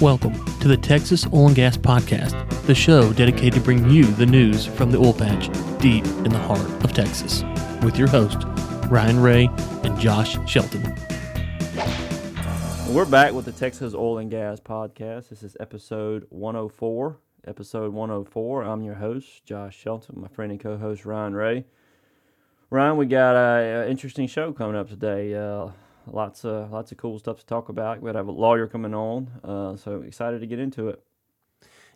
Welcome to the Texas Oil and Gas Podcast, the show dedicated to bring you the news from the oil patch deep in the heart of Texas, with your host, Ryan Ray and Josh Shelton. We're back with the Texas Oil and Gas Podcast. This is episode 104. Episode 104. I'm your host, Josh Shelton, my friend and co host, Ryan Ray. Ryan, we got an interesting show coming up today. Uh, lots of lots of cool stuff to talk about. We have a lawyer coming on, uh, so excited to get into it.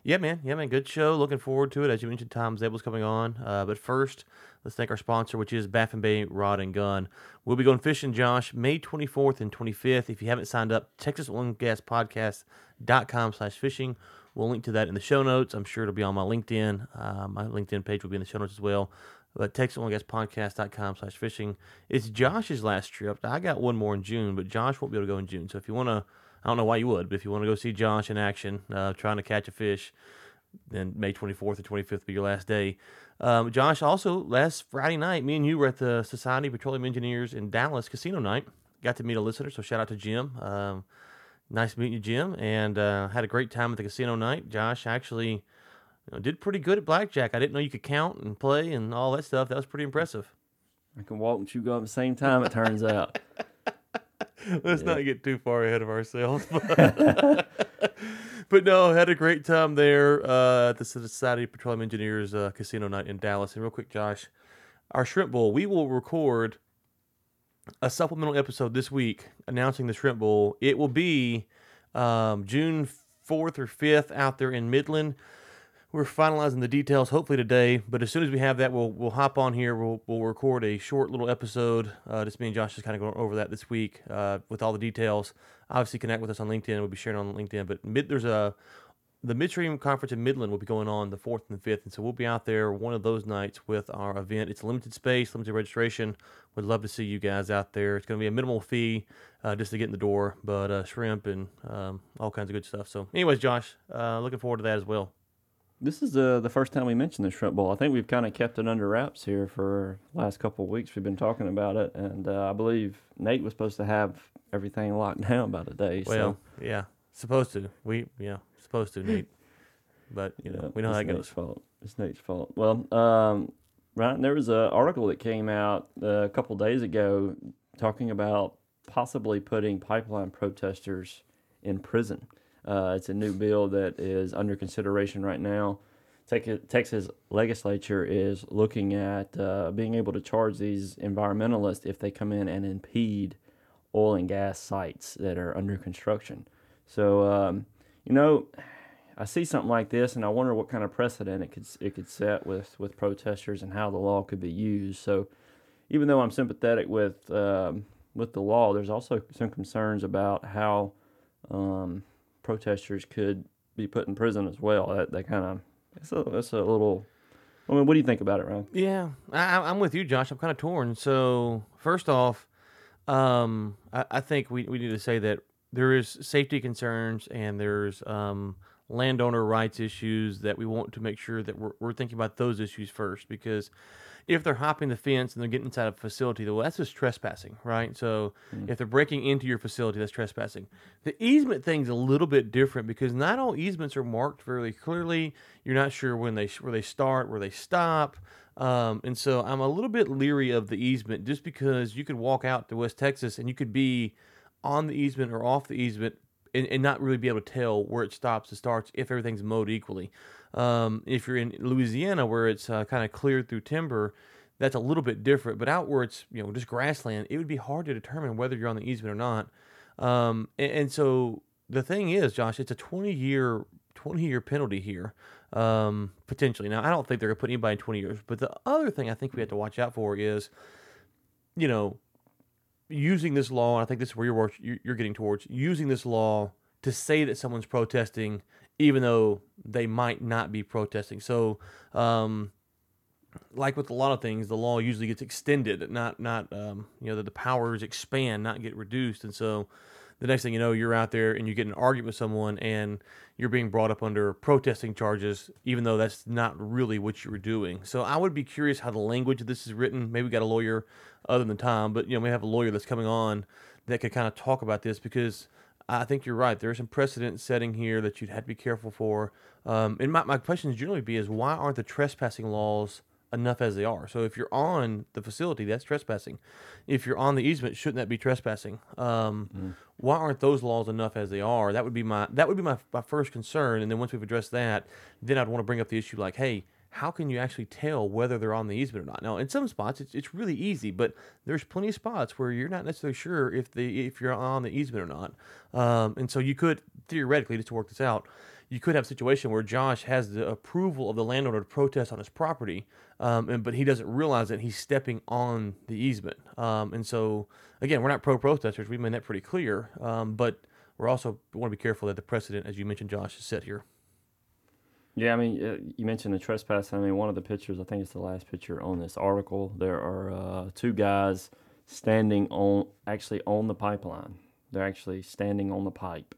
Yeah, man. Yeah, man. Good show. Looking forward to it. As you mentioned, Tom Zabel's coming on. Uh, but first, let's thank our sponsor, which is Baffin Bay Rod and Gun. We'll be going fishing, Josh, May 24th and 25th. If you haven't signed up, Texas Oil and slash fishing. We'll link to that in the show notes. I'm sure it'll be on my LinkedIn. Uh, my LinkedIn page will be in the show notes as well. But Texas Oil and Gas Podcast.com slash fishing. It's Josh's last trip. I got one more in June, but Josh won't be able to go in June. So if you want to I don't know why you would, but if you want to go see Josh in action, uh, trying to catch a fish, then May 24th or 25th will be your last day. Um, Josh, also last Friday night, me and you were at the Society of Petroleum Engineers in Dallas Casino Night. Got to meet a listener, so shout out to Jim. Um, nice meeting you, Jim, and uh, had a great time at the casino night. Josh actually you know, did pretty good at blackjack. I didn't know you could count and play and all that stuff. That was pretty impressive. I can walk and chew gum at the same time, it turns out. Let's yeah. not get too far ahead of ourselves. But, but no, had a great time there uh, at the Society of Petroleum Engineers uh, Casino Night in Dallas. And real quick, Josh, our Shrimp Bowl, we will record a supplemental episode this week announcing the Shrimp Bowl. It will be um, June 4th or 5th out there in Midland we're finalizing the details hopefully today but as soon as we have that we'll we'll hop on here. We'll, we'll record a short little episode uh, just me and josh just kind of going over that this week uh, with all the details. Obviously connect with us on linkedin. We'll be sharing on linkedin but mid, there's a the midstream conference in midland will be going on the 4th and 5th and so we'll be out there one of those nights with our event. It's limited space limited registration. Would love to see you guys out there. It's going to be a minimal fee uh, just to get in the door but uh, shrimp and um, all kinds of good stuff. So anyways josh uh, looking forward to that as well this is the the first time we mentioned the shrimp bowl. I think we've kind of kept it under wraps here for last couple of weeks. We've been talking about it, and uh, I believe Nate was supposed to have everything locked down by today. Well, so. yeah, supposed to. We yeah, supposed to Nate, but you know we know how that Nate's Fault. It's Nate's fault. Well, um, right, there was an article that came out uh, a couple days ago talking about possibly putting pipeline protesters in prison. Uh, it's a new bill that is under consideration right now. Texas legislature is looking at uh, being able to charge these environmentalists if they come in and impede oil and gas sites that are under construction. So, um, you know, I see something like this, and I wonder what kind of precedent it could it could set with with protesters and how the law could be used. So, even though I'm sympathetic with um, with the law, there's also some concerns about how um, protesters could be put in prison as well. That that kind of that's a that's a little. I mean, what do you think about it, Ryan? Yeah, I, am with you, Josh. I'm kind of torn. So first off, um, I, I, think we, we need to say that there is safety concerns and there's um, landowner rights issues that we want to make sure that we're, we're thinking about those issues first because if they're hopping the fence and they're getting inside a facility, well, that's just trespassing, right? So mm. if they're breaking into your facility, that's trespassing. The easement thing's a little bit different because not all easements are marked very clearly. You're not sure when they where they start, where they stop. Um, and so I'm a little bit leery of the easement just because you could walk out to West Texas and you could be on the easement or off the easement and, and not really be able to tell where it stops and starts if everything's mowed equally. Um, if you're in Louisiana where it's uh, kind of cleared through timber, that's a little bit different. But out where it's you know just grassland, it would be hard to determine whether you're on the easement or not. Um, and, and, so the thing is, Josh, it's a 20 year 20 year penalty here um, potentially. Now I don't think they're gonna put anybody in 20 years, but the other thing I think we have to watch out for is, you know, using this law. And I think this is where you're you're getting towards using this law to say that someone's protesting even though they might not be protesting. So, um, like with a lot of things, the law usually gets extended, not not um, you know that the powers expand, not get reduced. And so, the next thing you know, you're out there and you get an argument with someone, and you're being brought up under protesting charges, even though that's not really what you were doing. So, I would be curious how the language of this is written. Maybe we got a lawyer other than Tom, but you know, we have a lawyer that's coming on that could kind of talk about this because I think you're right. There's some precedent setting here that you'd have to be careful for. Um, and my, my question generally be is why aren't the trespassing laws enough as they are? So if you're on the facility, that's trespassing. If you're on the easement, shouldn't that be trespassing? Um, Why aren't those laws enough as they are? That would be my that would be my, my first concern. And then once we've addressed that, then I'd want to bring up the issue like, hey, how can you actually tell whether they're on the easement or not? Now, in some spots, it's, it's really easy, but there's plenty of spots where you're not necessarily sure if the if you're on the easement or not. Um, and so you could theoretically, just to work this out, you could have a situation where Josh has the approval of the landowner to protest on his property, um, and, but he doesn't realize that he's stepping on the easement. Um, and so, again, we're not pro protesters. We've made that pretty clear. Um, but we're also want to be careful that the precedent, as you mentioned, Josh, is set here. Yeah, I mean, uh, you mentioned the trespass. I mean, one of the pictures, I think it's the last picture on this article. There are uh, two guys standing on, actually on the pipeline. They're actually standing on the pipe,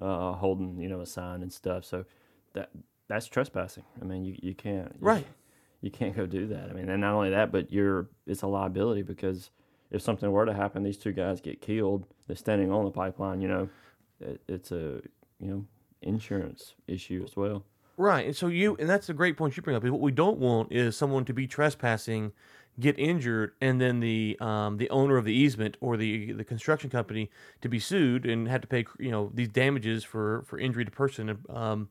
uh, holding, you know, a sign and stuff. So that that's trespassing. I mean, you, you can't you, Right. You can't go do that. I mean, and not only that, but you're it's a liability because if something were to happen, these two guys get killed. They're standing on the pipeline. You know, it, it's a you know insurance issue as well. Right. And so you, and that's a great point you bring up. Is what we don't want is someone to be trespassing, get injured, and then the um, the owner of the easement or the the construction company to be sued and have to pay you know these damages for for injury to person. Um,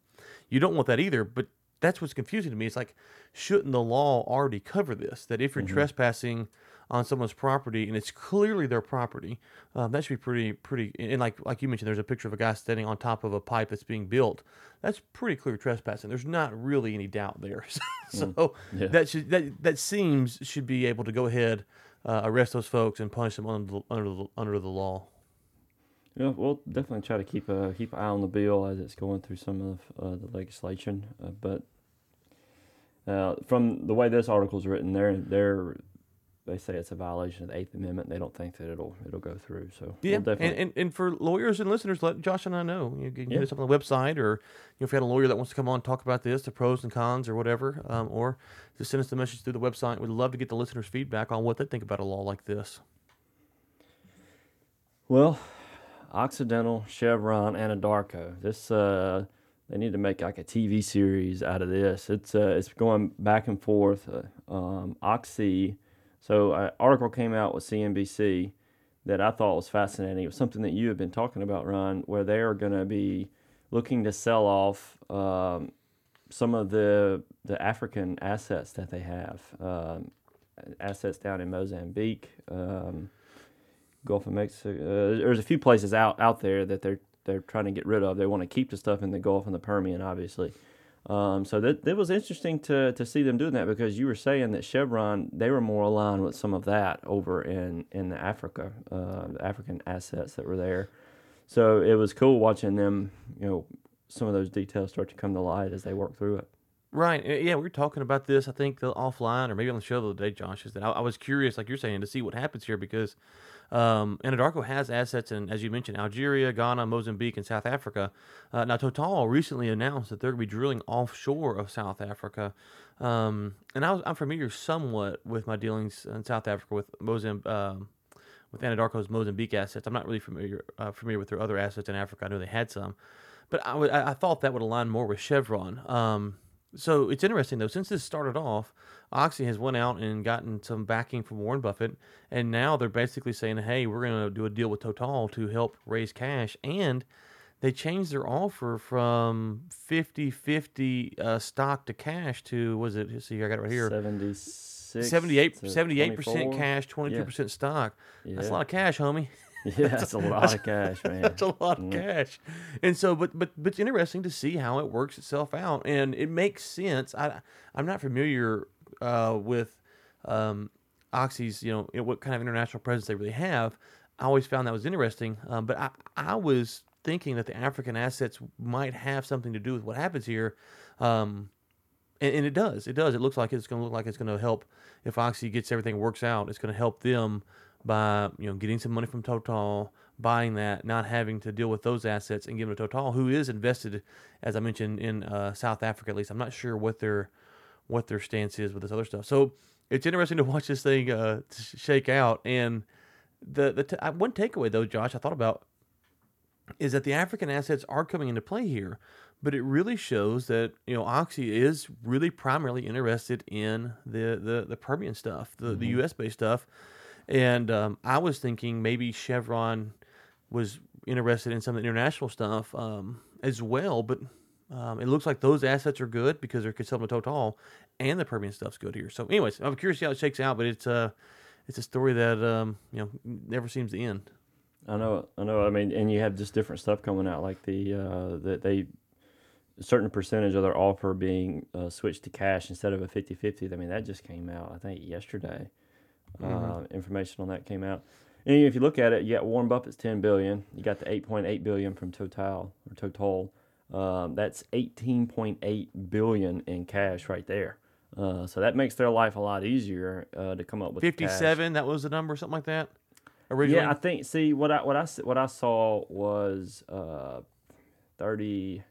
you don't want that either. But that's what's confusing to me. It's like, shouldn't the law already cover this? That if you're trespassing on someone's property and it's clearly their property, um, that should be pretty pretty. And like like you mentioned, there's a picture of a guy standing on top of a pipe that's being built. That's pretty clear trespassing. There's not really any doubt there. so Yeah. that should that that seems should be able to go ahead, uh, arrest those folks and punish them under the, under the, under the law. Yeah, we'll definitely try to keep a keep an eye on the bill as it's going through some of uh, the legislation. Uh, but uh, from the way this article is written, they're they're they say it's a violation of the Eighth Amendment. They don't think that it'll it'll go through. So Yeah, we'll definitely. and, and and for lawyers and listeners, let Josh and I know. You can Yeah. get us up on the website, or you know, if you had a lawyer that wants to come on and talk about this, the pros and cons, or whatever, um, or just send us the message through the website. We'd love to get the listeners' feedback on what they think about a law like this. Well, Occidental, Chevron, and Anadarko. This uh, they need to make like a TV series out of this. It's uh, it's going back and forth. Uh, um, Oxy. So an article came out with CNBC that I thought was fascinating. It was something that you have been talking about, Ron, where they are going to be looking to sell off um, some of the the African assets that they have. Um, assets down in Mozambique. Um, Gulf of Mexico. Uh, there's a few places out out there that they're they're trying to get rid of. They want to keep the stuff in the Gulf and the Permian, obviously. Um, so that that was interesting to to see them doing that because you were saying that Chevron they were more aligned with some of that over in in the Africa, uh, the African assets that were there. So it was cool watching them, you know, some of those details start to come to light as they work through it. Right. Yeah, we were talking about this, I think, offline or maybe on the show the other day, Josh, is that I, I was curious, like you're saying, to see what happens here because um, Anadarko has assets in, as you mentioned, Algeria, Ghana, Mozambique, and South Africa. Uh, now, Total recently announced that they're going to be drilling offshore of South Africa. Um, and I I'm familiar somewhat with my dealings in South Africa with Mozambique. Um, with Anadarko's Mozambique assets, I'm not really familiar uh, familiar with their other assets in Africa. I know they had some, but I I I thought that would align more with Chevron. Um, so it's interesting though. Since this started off, Oxy has went out and gotten some backing from Warren Buffett, and now they're basically saying, "Hey, we're going to do a deal with Total to help raise cash." And they changed their offer from 50-50 uh, stock to cash to was it? let's See, I got it right here. 76 78 78% 24. cash, twenty two percent stock. That's a lot of cash, homie. Yeah, that's a lot of cash, man. That's a lot of cash. And so, but but but it's interesting to see how it works itself out, and it makes sense. I I'm not familiar uh, with um, Oxy's, you know, it- what kind of international presence they really have. I always found that was interesting, um, but I I was thinking that the African assets might have something to do with what happens here. Um, and, and it does. It does. It looks like it's going to look like it's going to help if Oxy gets everything works out. It's going to help them by you know getting some money from Total, buying that, not having to deal with those assets, and giving to Total, who is invested, as I mentioned, in uh, South Africa. At least I'm not sure what their what their stance is with this other stuff. So it's interesting to watch this thing uh, shake out. And the the t- uh, one takeaway though, Josh, I thought about is that the African assets are coming into play here, but it really shows that you know Oxy is really primarily interested in the the, the Permian stuff, the the U.S. based stuff, and um, I was thinking maybe Chevron was interested in some of the international stuff um, as well, but. Um, it looks like those assets are good because they're to Total, and the Permian stuff's good here. So, anyways, I'm curious how it shakes out, but it's uh, it's a story that um, you know never seems to end. I know, I know. I mean, and you have just different stuff coming out, like the uh, that they a certain percentage of their offer being uh, switched to cash instead of a 50-50. I mean, that just came out, I think, yesterday. Uh, information on that came out. And if you look at it, you got Warren Buffett's ten billion. You got the eight point eight billion from Total or Total. Um, that's eighteen point eight billion in cash right there. Uh, so that makes their life a lot easier uh, to come up with. 57, that was the number, something like that. Originally, Yeah, I think. See, what I what I what I saw was uh, 30,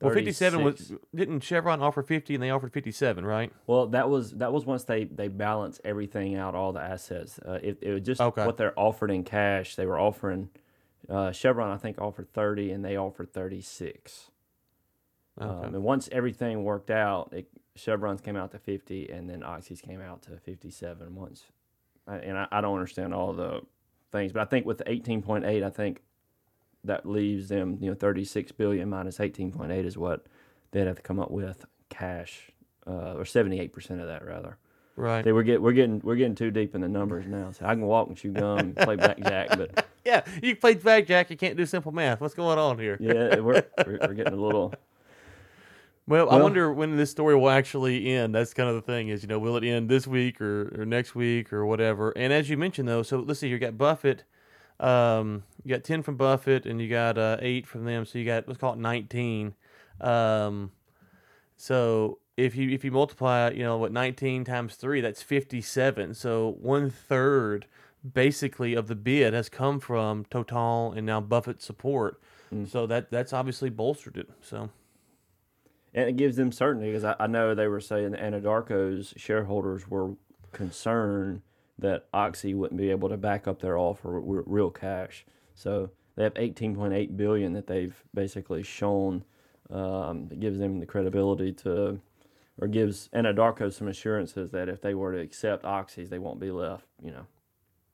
well, 57 was didn't Chevron offer 50 and they offered 57, right? Well, that was that was once they they balance everything out, all the assets. Uh, it, it was just Okay. what they're offered in cash. They were offering uh, Chevron, I think, offered thirty, and they offered thirty six. Okay. Um, and once everything worked out, it, Chevron's came out to fifty, and then Oxy's came out to fifty seven. Once, I, and I, I don't understand all the things, but I think with the eighteen point eight, I think that leaves them, you know, thirty six billion minus eighteen point eight is what they'd have to come up with cash, uh, or seventy eight percent of that rather. right. See, we're get we're getting we're getting too deep in the numbers now. So I can walk and chew gum, play blackjack, but yeah, you played blackjack. You can't do simple math. What's going on here? yeah, we're we're, we're getting a little. Well, I wonder when this story will actually end. That's kind of the thing is, you know, will it end this week or, or next week or whatever? And as you mentioned, though, so let's see, you got Buffett, um, you got 10 from Buffett, and you got uh, 8 from them. So you got, let's call it 19. Um, so if you if you multiply, you know, what 19 times 3, that's 57. So one third basically of the bid has come from Total and now Buffett support. So that that's obviously bolstered it. So. And it gives them certainty because I, I know they were saying that Anadarko's shareholders were concerned that Oxy wouldn't be able to back up their offer with real cash. So they have 18.8 billion that they've basically shown um, that gives them the credibility to, or gives Anadarko some assurances that if they were to accept Oxy's, they won't be left, you know,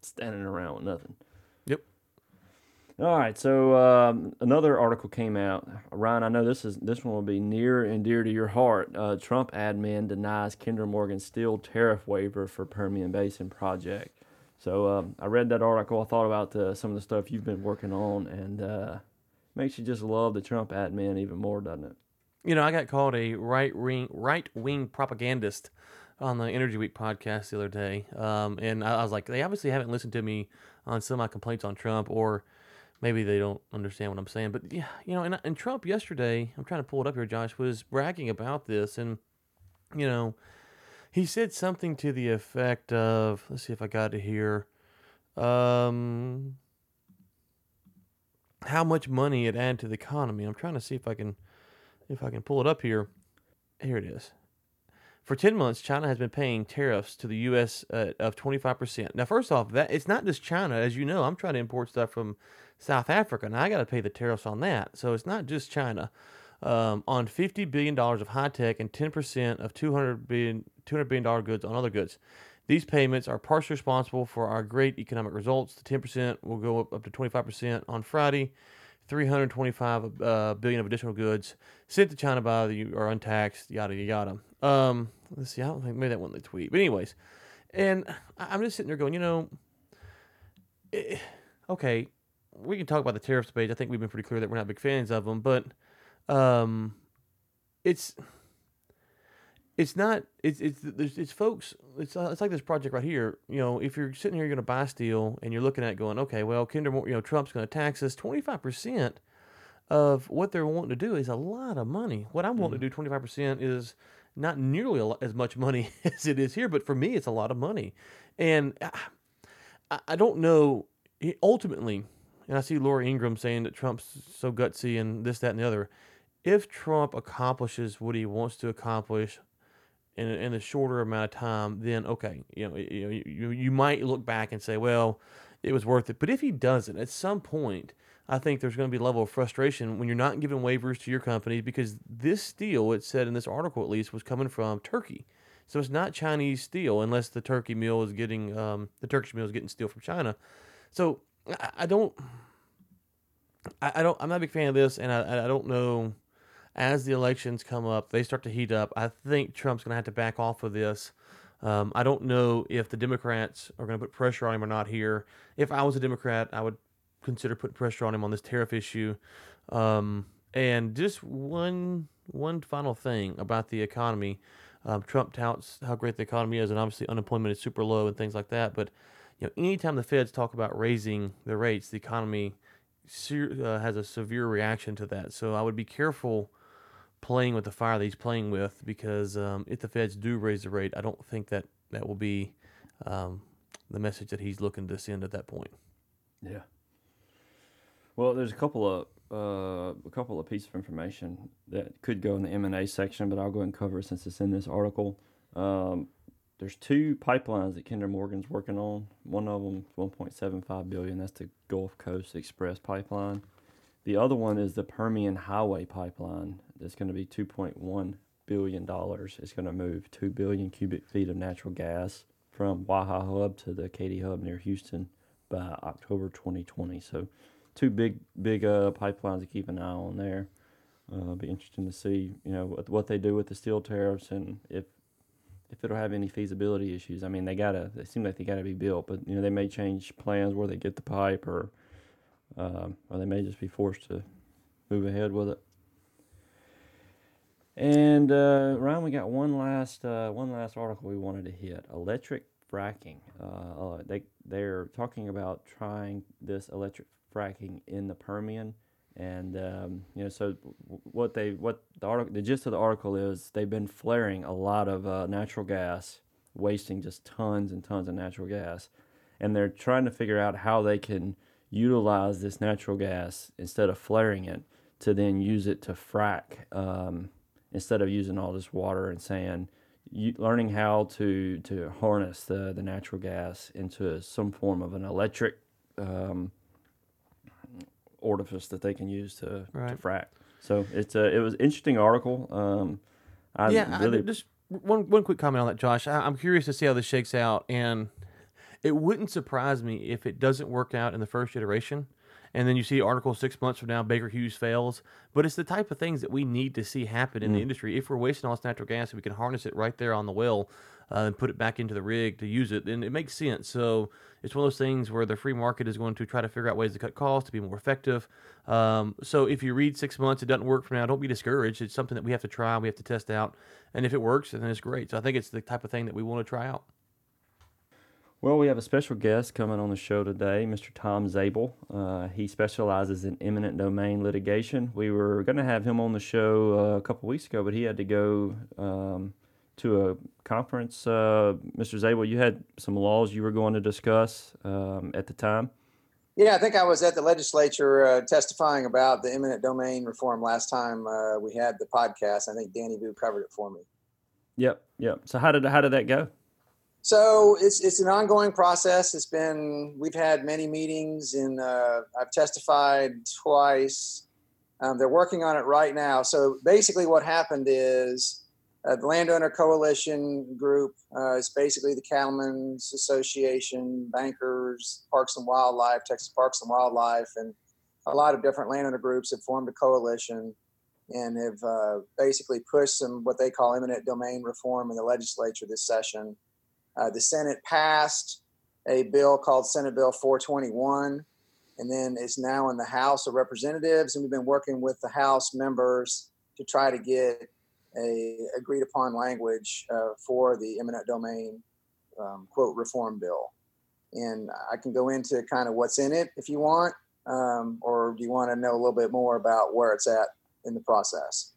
standing around with nothing. All right, so um, another article came out. Ryan, I know this is this one will be near and dear to your heart. Uh, Trump admin denies Kinder Morgan steel tariff waiver for Permian Basin project. So um, I read that article. I thought about uh, some of the stuff you've been working on, and uh, makes you just love the Trump admin even more, doesn't it? You know, I got called a right wing right wing propagandist on the Energy Week podcast the other day, um, and I, I was like, they obviously haven't listened to me on some of my complaints on Trump, or maybe they don't understand what I'm saying. But yeah, you know, and, and Trump yesterday, I'm trying to pull it up here, Josh, was bragging about this, and you know, he said something to the effect of, let's see if I got it here, um, how much money it add to the economy. I'm trying to see if I can if I can pull it up here. Here it is. For 10 months, China has been paying tariffs to the U.S. Uh, of 25%. Now, first off, that it's not just China. As you know, I'm trying to import stuff from South Africa, and I got to pay the tariffs on that. So it's not just China. Um, on $50 billion of high tech and 10% of $200 billion, $200 billion goods on other goods. These payments are partially responsible for our great economic results. The 10% will go up, up to 25% on Friday. 325 uh, billion of additional goods sent to China by the or untaxed, yada yada. Um, let's see. I don't think maybe that one the tweet, but anyways, and I'm just sitting there going, you know, eh, okay, we can talk about the tariffs debate. I think we've been pretty clear that we're not big fans of them, but um, it's it's not it's it's it's folks it's uh, it's like this project right here you know if you're sitting here you're going to buy steel and you're looking at it going okay well Kinder you know Trump's going to tax us 25% of what they're wanting to do is a lot of money. What I'm wanting to do 25% is not nearly a lo- as much money as it is here but for me it's a lot of money. And I, I don't know ultimately and I see Laura Ingraham saying that Trump's so gutsy and this that and the other if Trump accomplishes what he wants to accomplish in a, in a shorter amount of time, then okay, you know, you, you you might look back and say, well, it was worth it. But if he doesn't, at some point, I think there's going to be a level of frustration when you're not giving waivers to your company because this steel, it said in this article at least, was coming from Turkey. So it's not Chinese steel unless the turkey mill is getting um, the Turkish mill is getting steel from China. So I, I don't, I, I, don't, I'm not a big fan of this, and I, I don't know. As the elections come up, they start to heat up. I think Trump's going to have to back off of this. Um, I don't know if the Democrats are going to put pressure on him or not here. If I was a Democrat, I would consider putting pressure on him on this tariff issue. Um, and just one one final thing about the economy. Um, Trump touts how great the economy is, and obviously unemployment is super low and things like that. But you know, anytime the Feds talk about raising the rates, the economy uh, has a severe reaction to that. So I would be careful playing with the fire that he's playing with because um, if the Feds do raise the rate, I don't think that that will be um, the message that he's looking to send at that point. Yeah. Well, there's a couple of uh, a couple of pieces of information that could go in the M and A section, but I'll go and cover it since it's in this article. Um, there's two pipelines that Kinder Morgan's working on. One of them, 1.75 billion. That's the Gulf Coast Express pipeline. The other one is the Permian Highway pipeline. That's going to be 2.1 billion dollars. It's going to move two billion cubic feet of natural gas from Waha Hub to the Katy Hub near Houston by October 2020. So two big big uh, pipelines to keep an eye on there. Uh, it'll be interesting to see you know what, what they do with the steel tariffs and if if it'll have any feasibility issues. I mean, they gotta they seem like they gotta be built, but you know they may change plans where they get the pipe or um, or they may just be forced to move ahead with it. And uh, Ryan, we got one last uh, one last article we wanted to hit: electric fracking. Uh, uh they they're talking about trying this electric fracking in the Permian. And um, you know, so what they what the article the gist of the article is they've been flaring a lot of uh, natural gas, wasting just tons and tons of natural gas, and they're trying to figure out how they can utilize this natural gas instead of flaring it to then use it to frack um, instead of using all this water and sand. You, learning how to to harness the the natural gas into some form of an electric um, orifice that they can use to, right. to frack. So it's a it was an interesting article. Um, I yeah, really I, just one one quick comment on that, Josh. I, I'm curious to see how this shakes out, and it wouldn't surprise me if it doesn't work out in the first iteration and then you see article six months from now Baker Hughes fails. But it's the type of things that we need to see happen in mm. the industry. If we're wasting all this natural gas, we can harness it right there on the well uh, and put it back into the rig to use it, then it makes sense. So it's one of those things where the free market is going to try to figure out ways to cut costs to be more effective. Um, so if you read six months, it doesn't work for now, don't be discouraged. It's something that we have to try, we have to test out, and if it works, then it's great. So I think it's the type of thing that we want to try out. Well, we have a special guest coming on the show today, Mr. Tom Zabel. Uh, he specializes in eminent domain litigation. We were going to have him on the show uh, a couple weeks ago, but he had to go um, to a conference. Uh, Mr. Zabel, you had some laws you were going to discuss um, at the time. Yeah, I think I was at the legislature uh, testifying about the eminent domain reform last time uh, we had the podcast. I think Danny Boo covered it for me. Yep, yep. So how did how did that go? So it's it's an ongoing process. It's been we've had many meetings, and uh, I've testified twice. Um, they're working on it right now. So basically, what happened is uh, the landowner coalition group uh, is basically the Cattlemen's Association, bankers, Parks and Wildlife, Texas Parks and Wildlife, and a lot of different landowner groups have formed a coalition and have uh, basically pushed some what they call eminent domain reform in the legislature this session. Uh, the Senate passed a bill called Senate Bill 421, and then it's now in the House of Representatives. And we've been working with the House members to try to get a agreed upon language uh, for the eminent domain um, quote reform bill. And I can go into kind of what's in it if you want, um, or do you want to know a little bit more about where it's at in the process?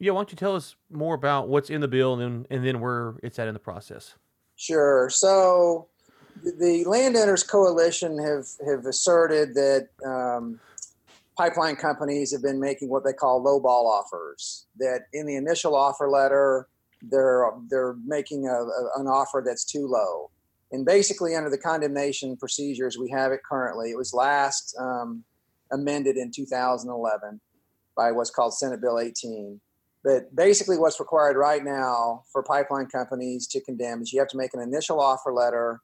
Yeah, why don't you tell us more about what's in the bill and then, and then where it's at in the process? Sure. So the landowners coalition have have asserted that um, pipeline companies have been making what they call lowball offers. That in the initial offer letter, they're they're making a, a, an offer that's too low, And basically, under the condemnation procedures we have it currently, it was last um, amended in 2011 by what's called Senate Bill 18. But basically, what's required right now for pipeline companies to condemn is you have to make an initial offer letter,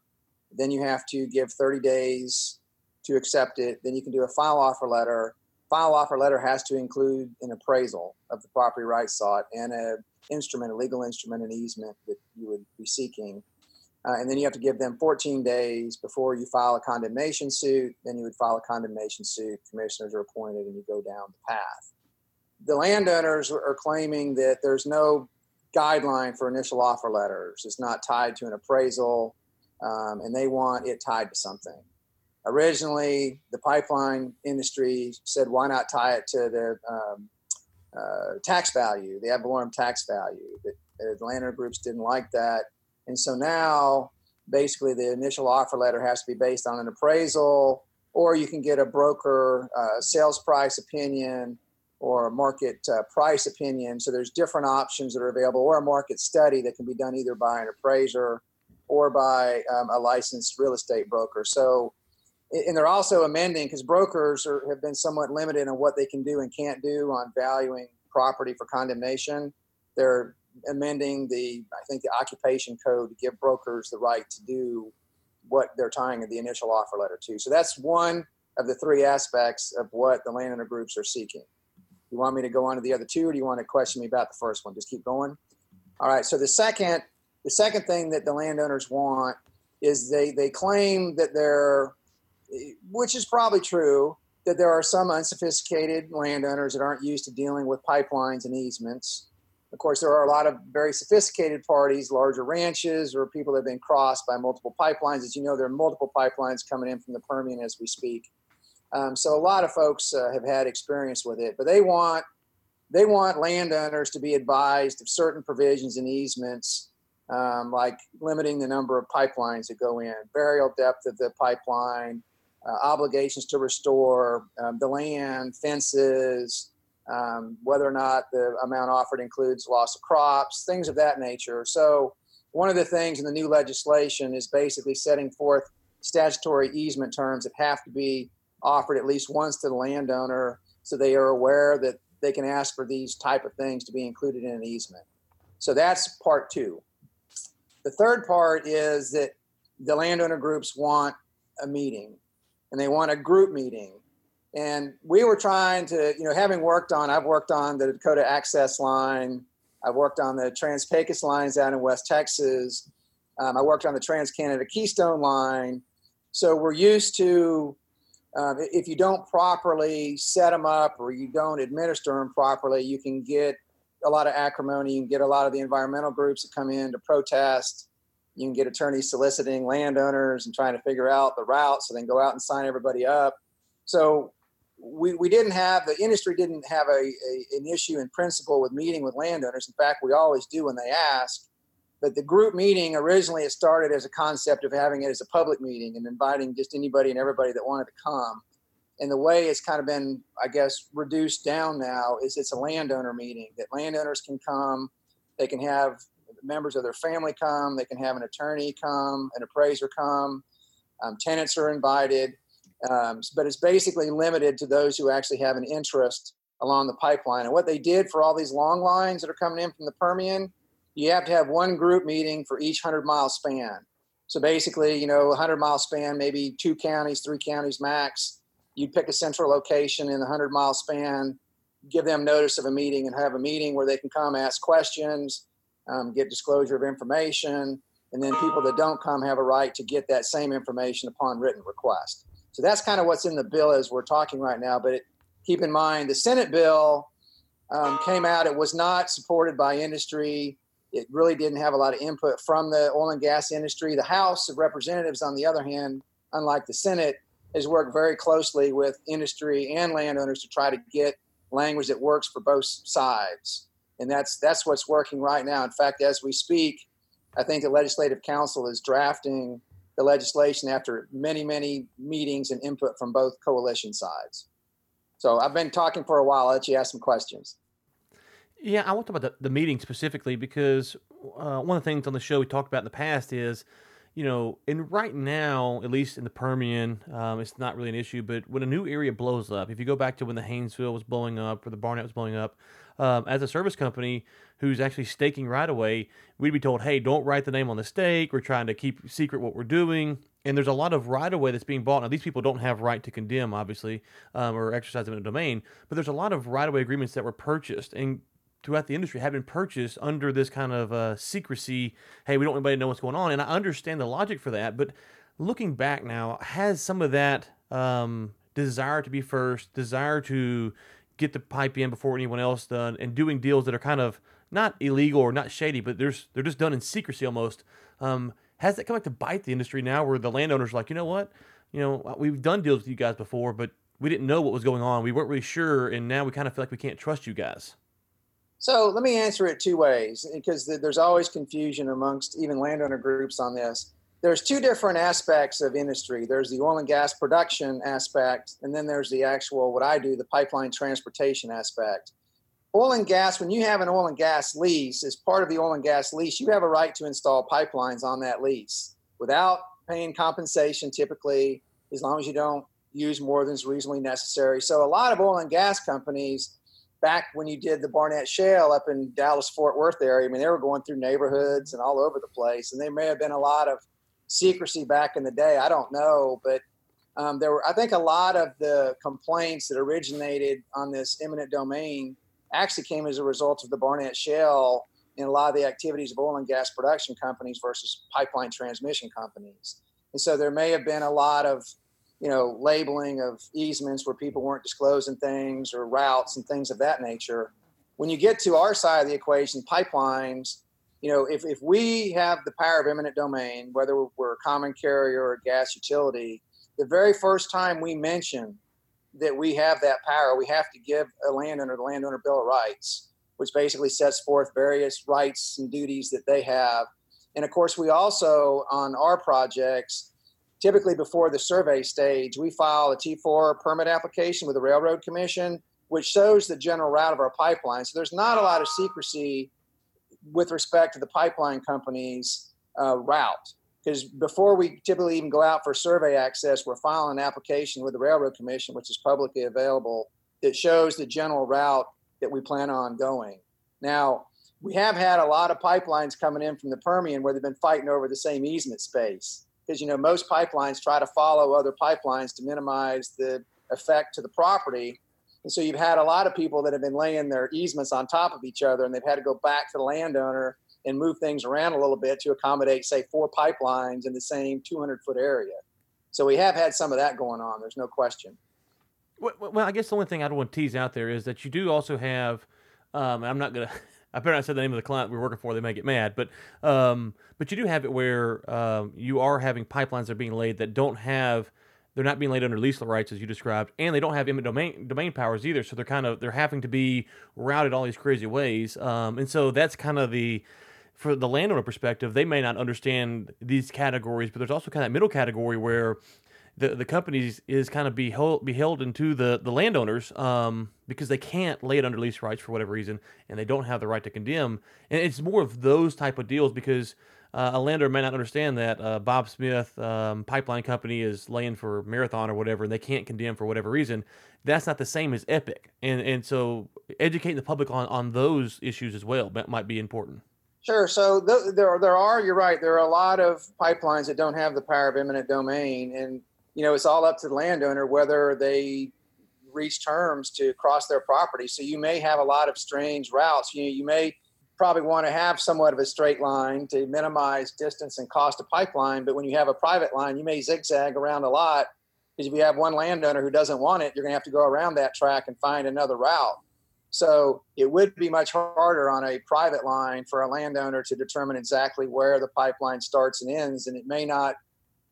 then you have to give 30 days to accept it, then you can do a final offer letter. Final offer letter has to include an appraisal of the property rights sought and a instrument, a legal instrument, an easement that you would be seeking. Uh, and then you have to give them 14 days before you file a condemnation suit. Then you would file a condemnation suit. Commissioners are appointed, and you go down the path. The landowners are claiming that there's no guideline for initial offer letters. It's not tied to an appraisal, um, and they want it tied to something. Originally, the pipeline industry said, why not tie it to the um, uh, tax value, the ad valorem tax value? But the landowner groups didn't like that and so now, basically, the initial offer letter has to be based on an appraisal, or you can get a broker uh, sales price opinion or market uh, price opinion. So there's different options that are available, or a market study that can be done either by an appraiser or by um, a licensed real estate broker. So, and they're also amending because brokers are, have been somewhat limited on what they can do and can't do on valuing property for condemnation. They're amending the, I think, the occupation code to give brokers the right to do what they're tying the initial offer letter to. So that's one of the three aspects of what the landowner groups are seeking. You want me to go on to the other two, or do you want to question me about the first one? Just keep going. All right. So the second, the second thing that the landowners want is they they claim that they're, which is probably true, that there are some unsophisticated landowners that aren't used to dealing with pipelines and easements of course, there are a lot of very sophisticated parties, larger ranches, or people that have been crossed by multiple pipelines. As you know, there are multiple pipelines coming in from the Permian as we speak. Um, so a lot of folks uh, have had experience with it, but they want they want landowners to be advised of certain provisions and easements, um, like limiting the number of pipelines that go in, burial depth of the pipeline, uh, obligations to restore um, the land, fences, um, whether or not the amount offered includes loss of crops, things of that nature. So, one of the things in the new legislation is basically setting forth statutory easement terms that have to be offered at least once to the landowner so they are aware that they can ask for these type of things to be included in an easement. So that's part two. The third part is that the landowner groups want a meeting and they want a group meeting and we were trying to, you know, having worked on, I've worked on the Dakota Access Line, I've worked on the Trans Pecos lines out in West Texas, um, I worked on the Trans Canada Keystone Line. So we're used to, um, if you don't properly set them up or you don't administer them properly, you can get a lot of acrimony. You can get a lot of the environmental groups that come in to protest. You can get attorneys soliciting landowners and trying to figure out the route so they can go out and sign everybody up. So we, we didn't have the industry didn't have a, a, an issue in principle with meeting with landowners. In fact, we always do when they ask. But the group meeting originally it started as a concept of having it as a public meeting and inviting just anybody and everybody that wanted to come. And the way it's kind of been, I guess, reduced down now is it's a landowner meeting that landowners can come. They can have members of their family come. They can have an attorney come, an appraiser come. Um, tenants are invited um, but it's basically limited to those who actually have an interest along the pipeline. And what they did for all these long lines that are coming in from the Permian, you have to have one group meeting for each 100 mile span. So basically, you know, 100 mile span, maybe two counties, three counties max. You'd pick a central location in the 100 mile span, give them notice of a meeting, and have a meeting where they can come ask questions, um, get disclosure of information, and then people that don't come have a right to get that same information upon written request. So that's kind of what's in the bill as we're talking right now. But it, keep in mind, the Senate bill um, came out. It was not supported by industry. It really didn't have a lot of input from the oil and gas industry. The House of Representatives, on the other hand, unlike the Senate, has worked very closely with industry and landowners to try to get language that works for both sides. And that's that's what's working right now. In fact, as we speak, I think the Legislative Council is drafting the legislation after many, many meetings and input from both coalition sides. So I've been talking for a while. I'll let you ask some questions. Yeah, I want to talk about the, the meeting specifically because uh, one of the things on the show we talked about in the past is, you know, and right now, at least in the Permian, um, it's not really an issue. But when a new area blows up, if you go back to when the Haynesville was blowing up or the Barnett was blowing up, um, as a service company who's actually staking right away, we'd be told, hey, don't write the name on the stake. We're trying to keep secret what we're doing. And there's a lot of right of way that's being bought. Now, these people don't have right to condemn, obviously, um, or exercise eminent domain, but there's a lot of right of way agreements that were purchased and throughout the industry have been purchased under this kind of uh, secrecy. Hey, we don't want anybody to know what's going on. And I understand the logic for that. But looking back now, has some of that um, desire to be first, desire to get the pipe in before anyone else done, and doing deals that are kind of not illegal or not shady, but there's they're just done in secrecy almost. Um, has that come back to bite the industry now, where the landowners are like, you know what, you know, we've done deals with you guys before, but we didn't know what was going on. We weren't really sure, and now we kind of feel like we can't trust you guys. So let me answer it two ways because there's always confusion amongst even landowner groups on this. There's two different aspects of industry. There's the oil and gas production aspect, and then there's the actual what I do, the pipeline transportation aspect. Oil and gas, when you have an oil and gas lease, as part of the oil and gas lease, you have a right to install pipelines on that lease without paying compensation typically, as long as you don't use more than is reasonably necessary. So a lot of oil and gas companies back when you did the Barnett Shale up in Dallas Fort Worth area, I mean, they were going through neighborhoods and all over the place, and there may have been a lot of secrecy back in the day. I don't know, but um, there were, I think, a lot of the complaints that originated on this eminent domain actually came as a result of the Barnett Shale and a lot of the activities of oil and gas production companies versus pipeline transmission companies. And so there may have been a lot of you know, labeling of easements where people weren't disclosing things or routes and things of that nature. When you get to our side of the equation, pipelines, you know, if, if we have the power of eminent domain, whether we're a common carrier or a gas utility, the very first time we mention that we have that power, we have to give a landowner the landowner bill of rights, which basically sets forth various rights and duties that they have. And of course, we also on our projects typically before the survey stage, we file a T4 permit application with the Railroad Commission, which shows the general route of our pipeline. So there's not a lot of secrecy with respect to the pipeline company's uh, route. Because before we typically even go out for survey access, we're filing an application with the Railroad Commission, which is publicly available, that shows the general route that we plan on going. Now, we have had a lot of pipelines coming in from the Permian where they've been fighting over the same easement space because you know most pipelines try to follow other pipelines to minimize the effect to the property. And so you've had a lot of people that have been laying their easements on top of each other, and they've had to go back to the landowner and move things around a little bit to accommodate, say, four pipelines in the same 200 foot area. So we have had some of that going on. There's no question. Well, I guess the only thing I don't want to tease out there is that you do also have. Um, I'm not gonna. I better not say the name of the client we're working for; they may get mad. But um, but you do have it where um, you are having pipelines that are being laid that don't have they're not being laid under lease rights as you described, and they don't have eminent domain domain powers either. So they're kind of they're having to be routed all these crazy ways. Um, and so that's kind of the for the landowner perspective, they may not understand these categories, but there's also kind of that middle category where the the companies is kind of beheld, beholden to the the landowners um, because they can't lay it under lease rights for whatever reason, and they don't have the right to condemn. And it's more of those type of deals because uh, a landowner may not understand that uh, Bob Smith um, Pipeline Company is laying for Marathon or whatever, and they can't condemn for whatever reason. That's not the same as Epic, and and so educating the public on on those issues as well might be important. Sure. So th- there, there are. You're right. There are a lot of pipelines that don't have the power of eminent domain, and you know, it's all up to the landowner whether they reach terms to cross their property. So you may have a lot of strange routes. You know, you may probably want to have somewhat of a straight line to minimize distance and cost of pipeline. But when you have a private line, you may zigzag around a lot because if you have one landowner who doesn't want it, you're going to have to go around that track and find another route. So it would be much harder on a private line for a landowner to determine exactly where the pipeline starts and ends, and it may not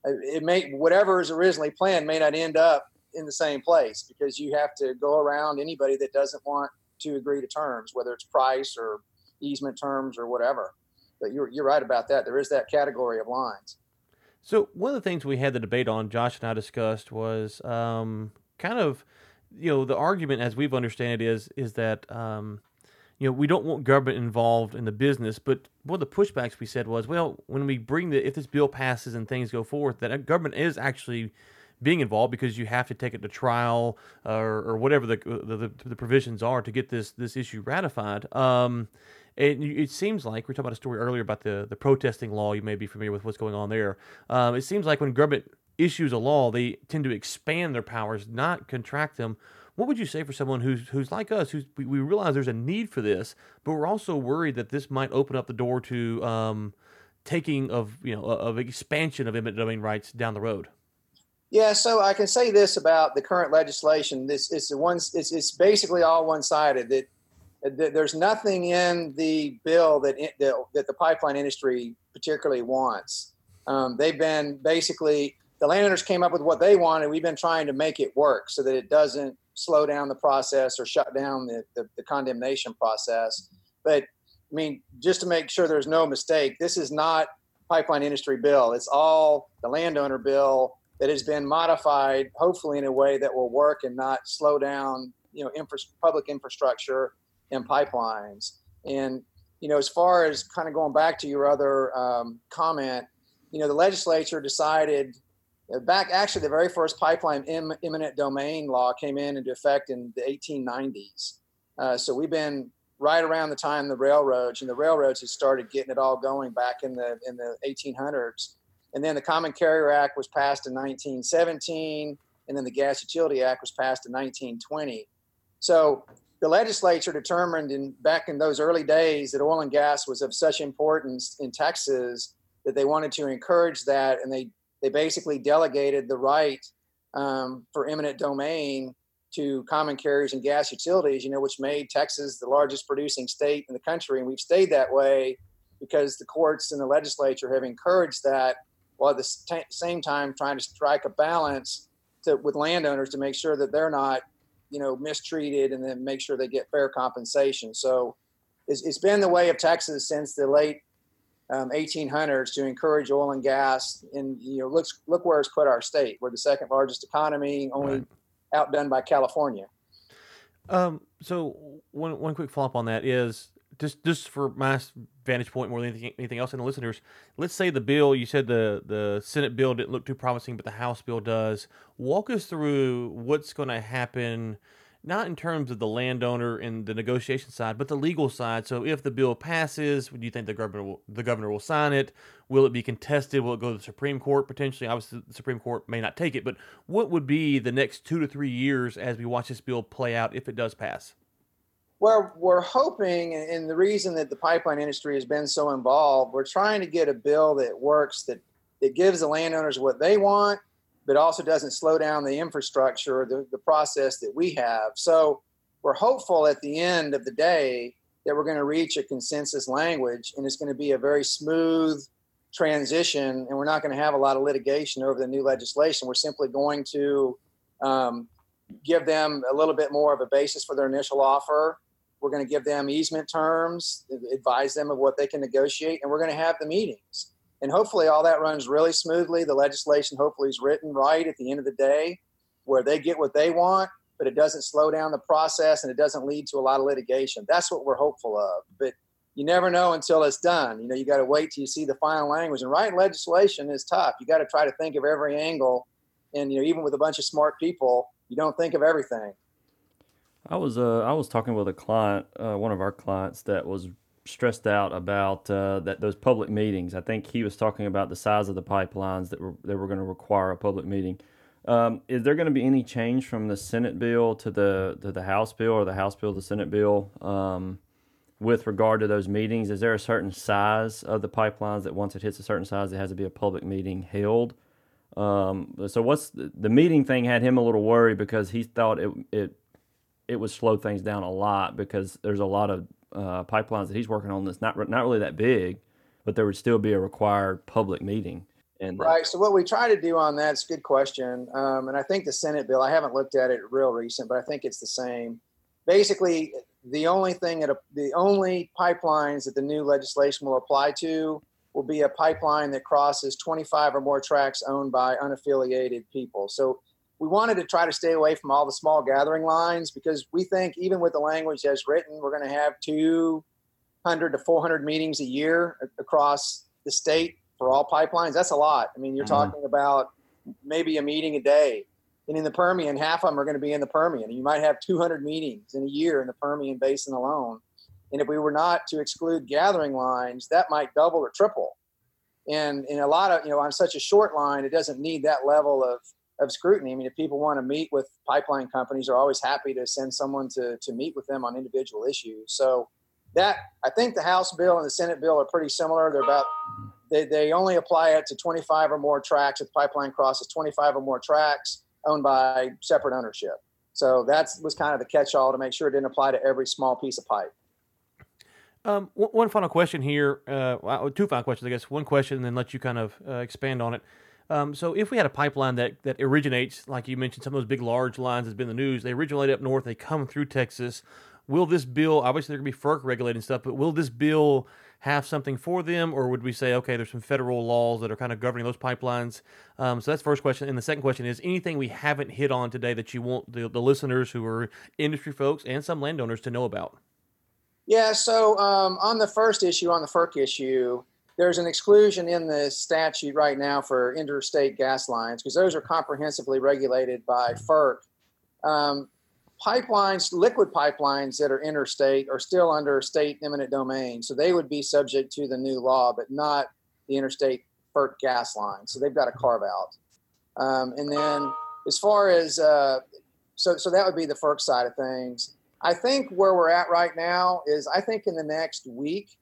it may whatever is originally planned may not end up in the same place because you have to go around anybody that doesn't want to agree to terms, whether it's price or easement terms or whatever. But you're you're right about that. There is that category of lines. So one of the things we had the debate on, Josh and I discussed, was um, kind of, you know, the argument as we've understand it is is that um, you know, we don't want government involved in the business. But one of the pushbacks we said was, well, when we bring the if this bill passes and things go forth, that government is actually being involved because you have to take it to trial or, or whatever the, the, the provisions are to get this this issue ratified. Um, and it seems like we talked about a story earlier about the the protesting law. You may be familiar with what's going on there. Um, it seems like when government issues a law, they tend to expand their powers, not contract them. What would you say for someone who's who's like us, who's we, we realize there's a need for this, but we're also worried that this might open up the door to um, taking of you know of expansion of eminent domain rights down the road? Yeah, so I can say this about the current legislation. This is the one. It's, it's basically all one-sided. That, that, there's nothing in the bill that, that, that the pipeline industry particularly wants. Um, they've been basically the landowners came up with what they wanted. We've been trying to make it work so that it doesn't slow down the process or shut down the, the, the condemnation process. But I mean, just to make sure there's no mistake, this is not pipeline industry bill. It's all the landowner bill that has been modified, hopefully in a way that will work and not slow down, you know, infra- public infrastructure and pipelines. And you know, as far as kind of going back to your other um, comment, you know, the legislature decided back actually the very first pipeline eminent domain law came in into effect in the 1890s. Uh, so we've been right around the time the railroads and the railroads had started getting it all going back in the in the 1800s. And then the Common Carrier Act was passed in 1917, and then the Gas Utility Act was passed in 1920. So the legislature determined in back in those early days that oil and gas was of such importance in Texas that they wanted to encourage that, and they they basically delegated the right um, for eminent domain to common carriers and gas utilities. You know, which made Texas the largest producing state in the country, and we've stayed that way because the courts and the legislature have encouraged that while at the same time trying to strike a balance to, with landowners to make sure that they're not, you know, mistreated and then make sure they get fair compensation. So it's, it's been the way of Texas since the late um, 1800s to encourage oil and gas. And you know, look look where it's put our state. We're the second largest economy, only right. outdone by California. Um, so one one quick follow up on that is just just for my vantage point more than anything, anything else, and the listeners, let's say the bill you said the the Senate bill didn't look too promising, but the House bill does. Walk us through what's going to happen, not in terms of the landowner and the negotiation side, but the legal side. So if the bill passes, do you think the governor will, the governor will sign it? Will it be contested? Will it go to the Supreme Court potentially? Obviously, the Supreme Court may not take it, but what would be the next two to three years as we watch this bill play out if it does pass? Well, we're hoping, and the reason that the pipeline industry has been so involved, we're trying to get a bill that works, that, that gives the landowners what they want, but also doesn't slow down the infrastructure, the, the process that we have. So we're hopeful at the end of the day that we're going to reach a consensus language and it's going to be a very smooth transition and we're not going to have a lot of litigation over the new legislation. We're simply going to um, give them a little bit more of a basis for their initial offer we're going to give them easement terms, advise them of what they can negotiate, and we're going to have the meetings. And hopefully, all that runs really smoothly. The legislation hopefully is written right at the end of the day, where they get what they want, but it doesn't slow down the process and it doesn't lead to a lot of litigation. That's what we're hopeful of. But you never know until it's done. You know, you got to wait till you see the final language. And writing legislation is tough. You got to try to think of every angle. And you know, even with a bunch of smart people, you don't think of everything. I was uh, I was talking with a client, uh, one of our clients that was stressed out about uh, that those public meetings. I think he was talking about the size of the pipelines that were that were going to require a public meeting. Um, is there going to be any change from the Senate bill to the to the House bill or the House bill to the Senate bill um, with regard to those meetings? Is there a certain size of the pipelines that once it hits a certain size, it has to be a public meeting held? Um, so what's the, the meeting thing had him a little worried because he thought it it it would slow things down a lot because there's a lot of uh, pipelines that he's working on that's not not really that big, but there would still be a required public meeting. And right. So what we try to do on that's a good question. Um, and I think the Senate bill, I haven't looked at it real recent, but I think it's the same. Basically, the only thing that a, the only pipelines that the new legislation will apply to will be a pipeline that crosses 25 or more tracts owned by unaffiliated people. So we wanted to try to stay away from all the small gathering lines because we think even with the language as written, we're going to have 200 to 400 meetings a year across the state for all pipelines. That's a lot. I mean, you're mm-hmm. talking about maybe a meeting a day. And in the Permian, half of them are going to be in the Permian. You might have 200 meetings in a year in the Permian Basin alone. And if we were not to exclude gathering lines, that might double or triple. And in a lot of, you know, on such a short line, it doesn't need that level of of scrutiny. I mean, if people want to meet with pipeline companies, are always happy to send someone to to meet with them on individual issues. So that I think the House bill and the Senate bill are pretty similar. They're about they, they only apply it to 25 or more tracts. If pipeline crosses 25 or more tracts owned by separate ownership. So that was kind of the catch-all to make sure it didn't apply to every small piece of pipe. Um, one final question here. Uh, two final questions, I guess. One question, and then let you kind of uh, expand on it. Um, so if we had a pipeline that, that originates, like you mentioned, some of those big large lines that's been the news, they originate up north, they come through Texas. Will this bill, obviously there could be FERC regulating stuff, but will this bill have something for them, or would we say, okay, there's some federal laws that are kind of governing those pipelines? Um, so that's the first question. And the second question is anything we haven't hit on today that you want the, the listeners who are industry folks and some landowners to know about? Yeah, so um, on the first issue, on the FERC issue, there's an exclusion in the statute right now for interstate gas lines because those are comprehensively regulated by FERC. Um, pipelines, liquid pipelines that are interstate are still under state eminent domain, so they would be subject to the new law, but not the interstate FERC gas lines. So they've got a carve out. Um, and then as far as uh, so, so that would be the FERC side of things. I think where we're at right now is I think in the next week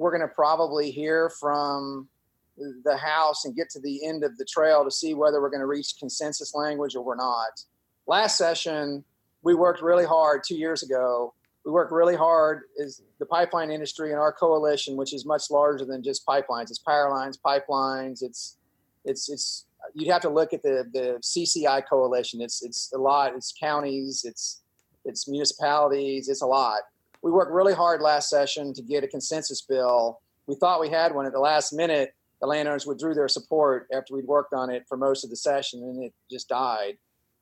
we're going to probably hear from the House and get to the end of the trail to see whether we're going to reach consensus language or we're not. Last session, we worked really hard two years ago. We worked really hard as the pipeline industry and our coalition, which is much larger than just pipelines. It's power lines, pipelines. It's it's it's you'd have to look at the the CCI coalition. It's it's a lot. It's counties. It's it's municipalities. It's a lot we worked really hard last session to get a consensus bill. We thought we had one at the last minute. The landowners withdrew their support after we'd worked on it for most of the session, and it just died.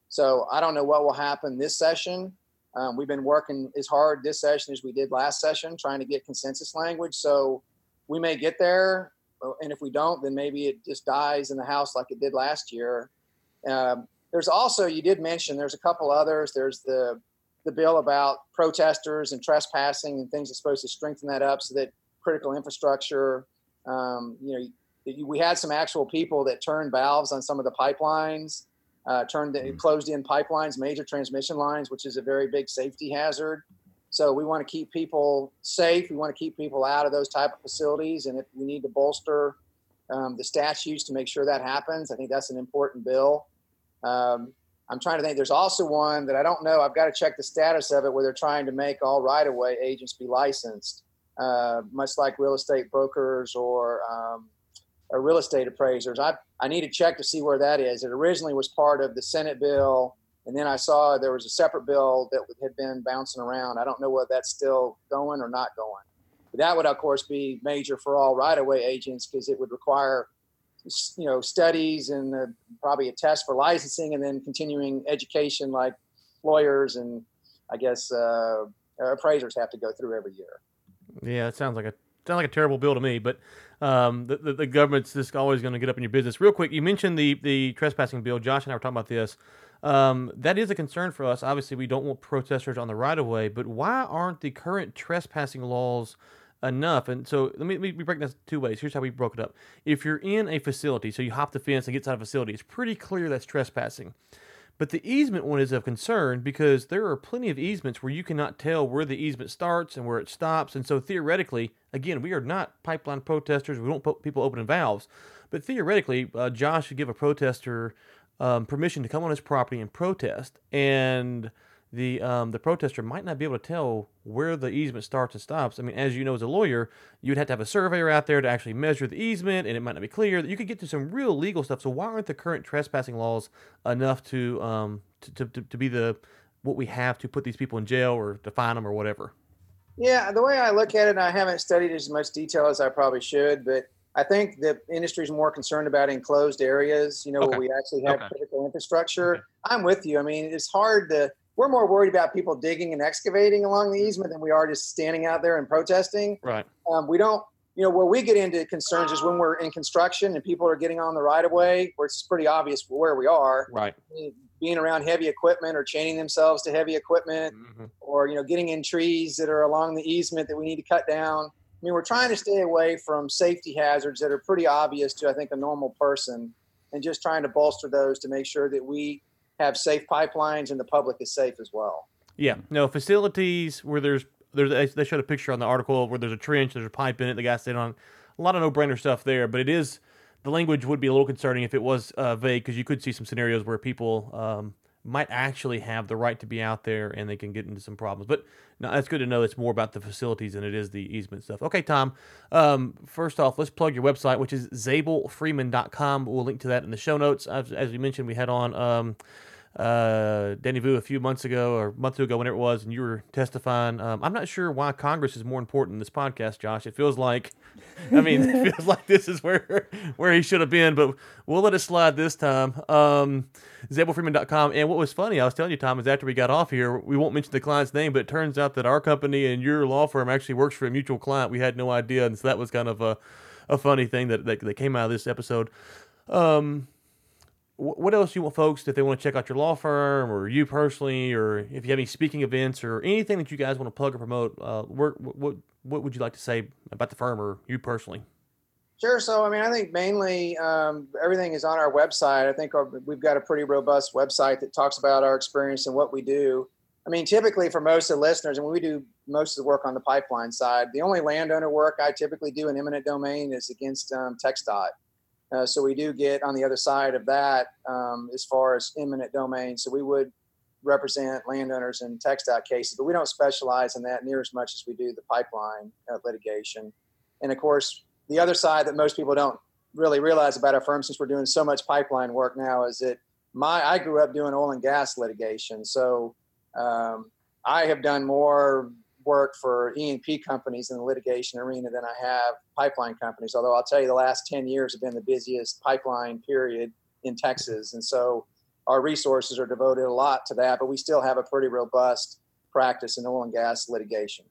So I don't know what will happen this session. Um, we've been working as hard this session as we did last session, trying to get consensus language. So we may get there, and if we don't, then maybe it just dies in the House like it did last year. Um, there's also you did mention there's a couple others. There's the the bill about protesters and trespassing and things that's supposed to strengthen that up so that critical infrastructure, um, you know, we had some actual people that turned valves on some of the pipelines, uh, turned the, mm-hmm. closed in pipelines, major transmission lines, which is a very big safety hazard. So we want to keep people safe. We want to keep people out of those type of facilities, and if we need to bolster um, the statutes to make sure that happens, I think that's an important bill. Um, I'm trying to think. There's also one that I don't know. I've got to check the status of it, where they're trying to make all right-of-way agents be licensed, uh, much like real estate brokers or, um, or real estate appraisers. I I need to check to see where that is. It originally was part of the Senate bill, and then I saw there was a separate bill that had been bouncing around. I don't know whether that's still going or not going. But that would, of course, be major for all right-of-way agents because it would require you know studies and probably a test for licensing and then continuing education like lawyers and i guess uh, appraisers have to go through every year. Yeah it sounds like a sounds like a terrible bill to me but um, the, the, the, government's just always going to get up in your business. Real quick you mentioned the the trespassing bill. Josh and i were talking about this. Um, that is a concern for us. Obviously we don't want protesters on the right of way but why aren't the current trespassing laws enough. And so let me, let me break this two ways. Here's how we broke it up. If you're in a facility, so you hop the fence and get inside a facility, it's pretty clear that's trespassing. But the easement one is of concern because there are plenty of easements where you cannot tell where the easement starts and where it stops. And so theoretically, again, we are not pipeline protesters. We don't put people opening valves. But theoretically, uh, Josh should give a protester um, permission to come on his property and protest. And the um, the protester might not be able to tell where the easement starts and stops. I mean, as you know, as a lawyer, you'd have to have a surveyor out there to actually measure the easement, and it might not be clear. You could get to some real legal stuff. So why aren't the current trespassing laws enough to um, to, to, to be the what we have to put these people in jail or to fine them or whatever? Yeah, the way I look at it, and I haven't studied as much detail as I probably should, but I think the industry is more concerned about enclosed areas, you know, Okay. where we actually have Okay. critical infrastructure. Okay. I'm with you. I mean, it's hard to, we're more worried about people digging and excavating along the easement than we are just standing out there and protesting. Right. Um, we don't, you know, where we get into concerns is when we're in construction and people are getting on the right of way, where it's pretty obvious where we are, Right. being around heavy equipment or chaining themselves to heavy equipment Mhm. or you know getting in trees that are along the easement that we need to cut down i mean we're trying to stay away from safety hazards that are pretty obvious to i think a normal person and just trying to bolster those to make sure that we have safe pipelines and the public is safe as well Yeah. No facilities where there's there's they- showed a picture on the article where there's a trench, there's a pipe in it. The guy stayed on a lot of no brainer stuff there, but it is the language would be a little concerning if it was uh, vague because you could see some scenarios where people um, might actually have the right to be out there and they can get into some problems. But no, that's good to know. It's more about the facilities than it is the easement stuff. Okay, Tom. Um, first off, let's plug your website, which is zabelfreeman.com. We'll link to that in the show notes. As, as we mentioned, we had on. Um, uh, Danny Vu a few months ago or a month ago, whenever it was, and you were testifying. Um, I'm not sure why Congress is more important than this podcast, Josh. It feels like, I mean, it feels like this is where where he should have been, but we'll let it slide this time. Um, ZabelFreeman.com. And what was funny, I was telling you, Tom, is after we got off here, we won't mention the client's name, but it turns out that our company and your law firm actually works for a mutual client. We had no idea, and so that was kind of a, a funny thing that, that, that came out of this episode. Um, what else do you want folks if they want to check out your law firm or you personally or if you have any speaking events or anything that you guys want to plug or promote uh, what, what would you like to say about the firm or you personally Sure. So, I mean, I think mainly um, everything is on our website. I think our, we've got a pretty robust website that talks about our experience and what we do. I mean, typically for most of the listeners, and we do most of the work on the pipeline side, the only landowner work I typically do in eminent domain is against um, TxDOT. Uh, so we do get on the other side of that um, as far as eminent domain. So we would represent landowners in TxDOT cases, but we don't specialize in that near as much as we do the pipeline uh, litigation. And of course, the other side that most people don't really realize about our firm since we're doing so much pipeline work now is that my I grew up doing oil and gas litigation. So um, I have done more work for E&P companies in the litigation arena than I have pipeline companies. Although I'll tell you, the last 10 years have been the busiest pipeline period in Texas. And so our resources are devoted a lot to that, but we still have a pretty robust practice in oil and gas litigation.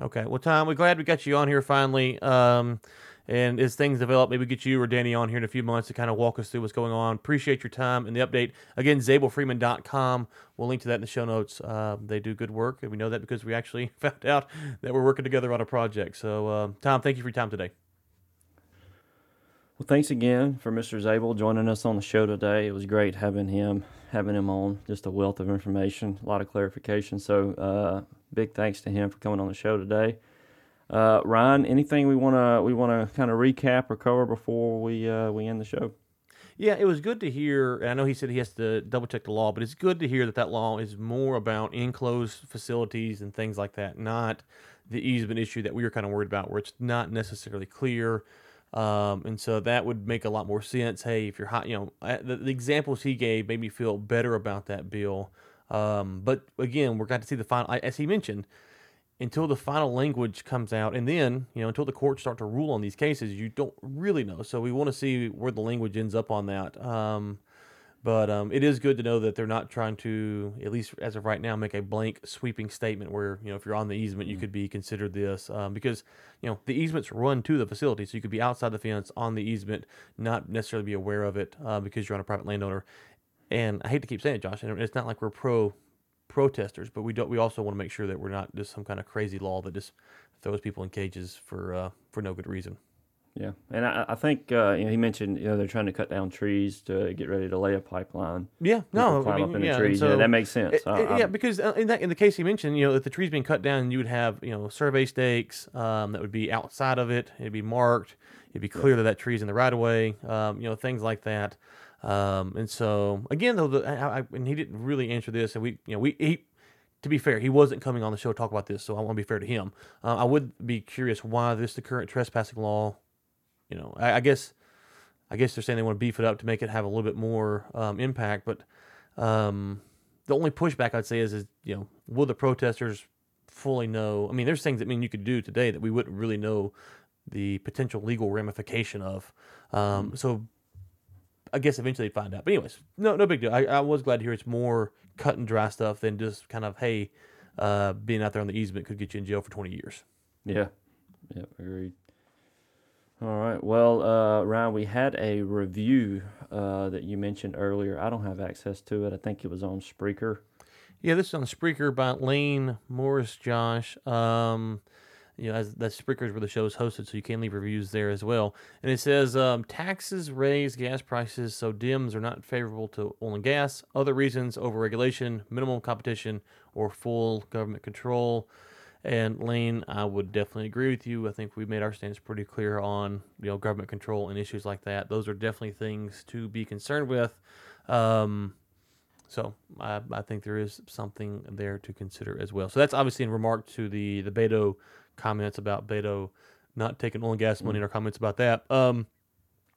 okay well tom we're glad we got you on here finally um, and as things develop maybe get you or danny on here in a few months to kind of walk us through what's going on appreciate your time and the update again zabelfreeman.com we'll link to that in the show notes uh, they do good work and we know that because we actually found out that we're working together on a project so uh, tom thank you for your time today Well, thanks again for Mr. Zabel joining us on the show today. It was great having him having him on. Just a wealth of information, a lot of clarification. So, uh, big thanks to him for coming on the show today. Uh, Ryan, anything we wanna we wanna kind of recap or cover before we uh, we end the show? Yeah, it was good to hear. I know he said he has to double check the law, but it's good to hear that that law is more about enclosed facilities and things like that, not the easement issue that we were kind of worried about, where it's not necessarily clear. Um, and so that would make a lot more sense. Hey, if you're hot, you know, the, the examples he gave made me feel better about that bill. Um, but again, we're going to see the final, as he mentioned, until the final language comes out. And then you know until the courts start to rule on these cases you don't really know. So we want to see where the language ends up on that. Um, but um, it is good to know that they're not trying to at least as of right now make a blank sweeping statement where you know if you're on the easement you could be considered this um, because you know the easements run to the facility. So you could be outside the fence on the easement not necessarily be aware of it uh, because you're on a private landowner. And i hate to keep saying it josh and it's not like we're pro protesters, but we don't. We also want to make sure that we're not just some kind of crazy law that just throws people in cages for uh, for no good reason. Yeah, and I, I think uh, you know he mentioned you know they're trying to cut down trees to get ready to lay a pipeline. Yeah, no, climb I mean, up in yeah, the trees. so yeah, that makes sense. it- I- it- yeah, because uh, in that in the case he mentioned, you know, if the tree's being cut down, you would have you know survey stakes um, that would be outside of it. It'd be marked. It'd be clear that that tree's in the right of way. Um, you know, things like that. Um, and so again, though, the, I, I, and he didn't really answer this, and we, you know, we he. To be fair, he wasn't coming on the show to talk about this, so I want to be fair to him. Uh, I would be curious why this the current trespassing law. You know, I, I guess I guess they're saying they want to beef it up to make it have a little bit more um, impact. But um, the only pushback I'd say is, is you know, will the protesters fully know? I mean, there's things that mean you could do today that we wouldn't really know the potential legal ramification of. Um, So I guess eventually they'd find out. But anyways, no no big deal. I, I was glad to hear it's more cut and dry stuff than just kind of hey, uh, being out there on the easement could get you in jail for twenty years. Yeah. Yep. Agreed. All right. Well, uh, Ryan, we had a review uh, that you mentioned earlier. I don't have access to it. I think it was on Spreaker. Yeah, this is on Spreaker by Lane Morris, Josh. Um, you know, as that Spreaker where the show is hosted, so you can leave reviews there as well. And it says um, taxes raise gas prices, so Dems are not favorable to oil and gas. Other reasons: overregulation, minimal competition, or full government control. And Lane, I would definitely agree with you. I think we made our stance pretty clear on you know government control and issues like that. Those are definitely things to be concerned with. Um, so I, I think there is something there to consider as well. So that's obviously in remark to the the Beto comments about Beto not taking oil and gas money and our comments about that. Um,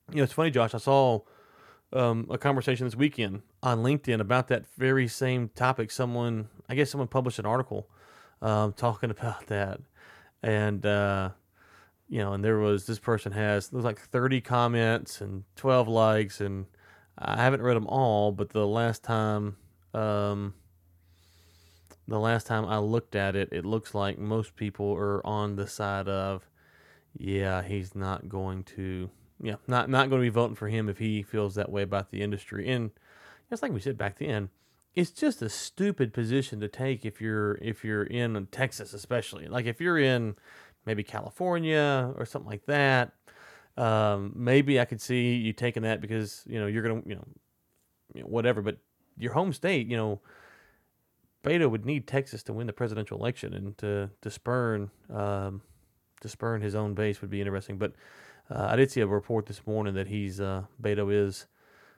you know, it's funny, Josh. I saw um, a conversation this weekend on LinkedIn about that very same topic. Someone, I guess, someone published an article um, talking about that, and uh, you know, and there was this person has there was like thirty comments and twelve likes, and I haven't read them all, but the last time, um, the last time I looked at it, it looks like most people are on the side of, yeah, he's not going to, yeah, not not going to be voting for him if he feels that way about the industry. And it's like we said back then, it's just a stupid position to take if you're if you're in Texas, especially. Like if you're in maybe California or something like that. Um, maybe I could see you taking that because you know you're gonna you know, you know whatever, but your home state, you know, Beto would need Texas to win the presidential election and to to spurn um, to spurn his own base would be interesting. But uh, I did see a report this morning that he's uh, Beto is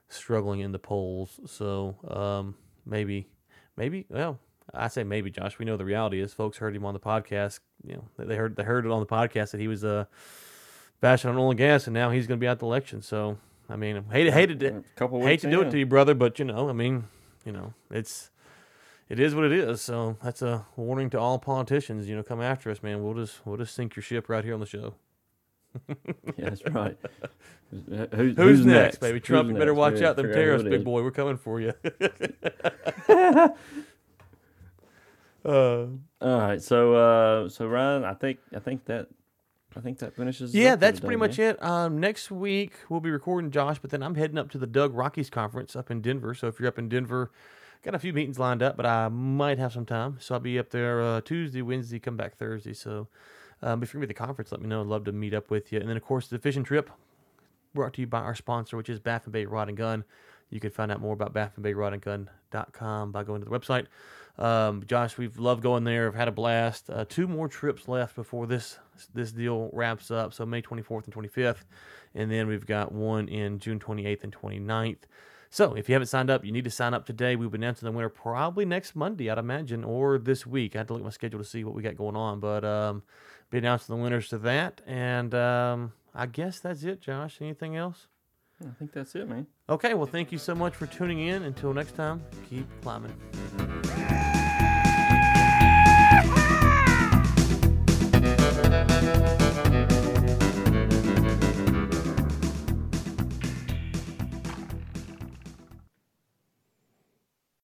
struggling in the polls, so um, maybe maybe well. I say maybe, Josh. We know the reality is, folks heard him on the podcast. You know, they heard they heard it on the podcast that he was uh, bashing on oil and gas, and now he's going to be out the election. So, I mean, hate A couple hate to do it to you, brother, but you know, I mean, you know, it's it is what it is. So that's a warning to all politicians. You know, come after us, man. We'll just we'll just sink your ship right here on the show. Yeah, that's right. Who's, who's, Who's, next, baby? Who's Trump, you better next? watch out them figure who tariffs, it big boy. We're coming for you. uh, All right, so uh, so Ryan, I think I think that I think that finishes. Yeah, that's pretty much man. it. Um, next week we'll be recording Josh, but then I'm heading up to the DUG Rockies conference up in Denver. So if you're up in Denver, got a few meetings lined up, but I might have some time. So I'll be up there uh, Tuesday, Wednesday, come back Thursday. So um, if you're be at the conference, let me know. I'd love to meet up with you. And then of course the fishing trip brought to you by our sponsor, which is Baffin Bay Rod and Gun. You can find out more about baffinbayrodandgun.com by going to the website. Um, Josh, we've loved going there. I've had a blast. Uh, two more trips left before this this deal wraps up. So May 24th and 25th, and then we've got one in June 28th and 29th. So if you haven't signed up, you need to sign up today. We'll be announcing the winner probably next Monday, I'd imagine, or this week. I had to look at my schedule to see what we got going on, but um, be announcing the winners to that. And um, I guess that's it, Josh. Anything else? I think that's it, man. Okay, well, thank you so much for tuning in. Until next time, keep climbing.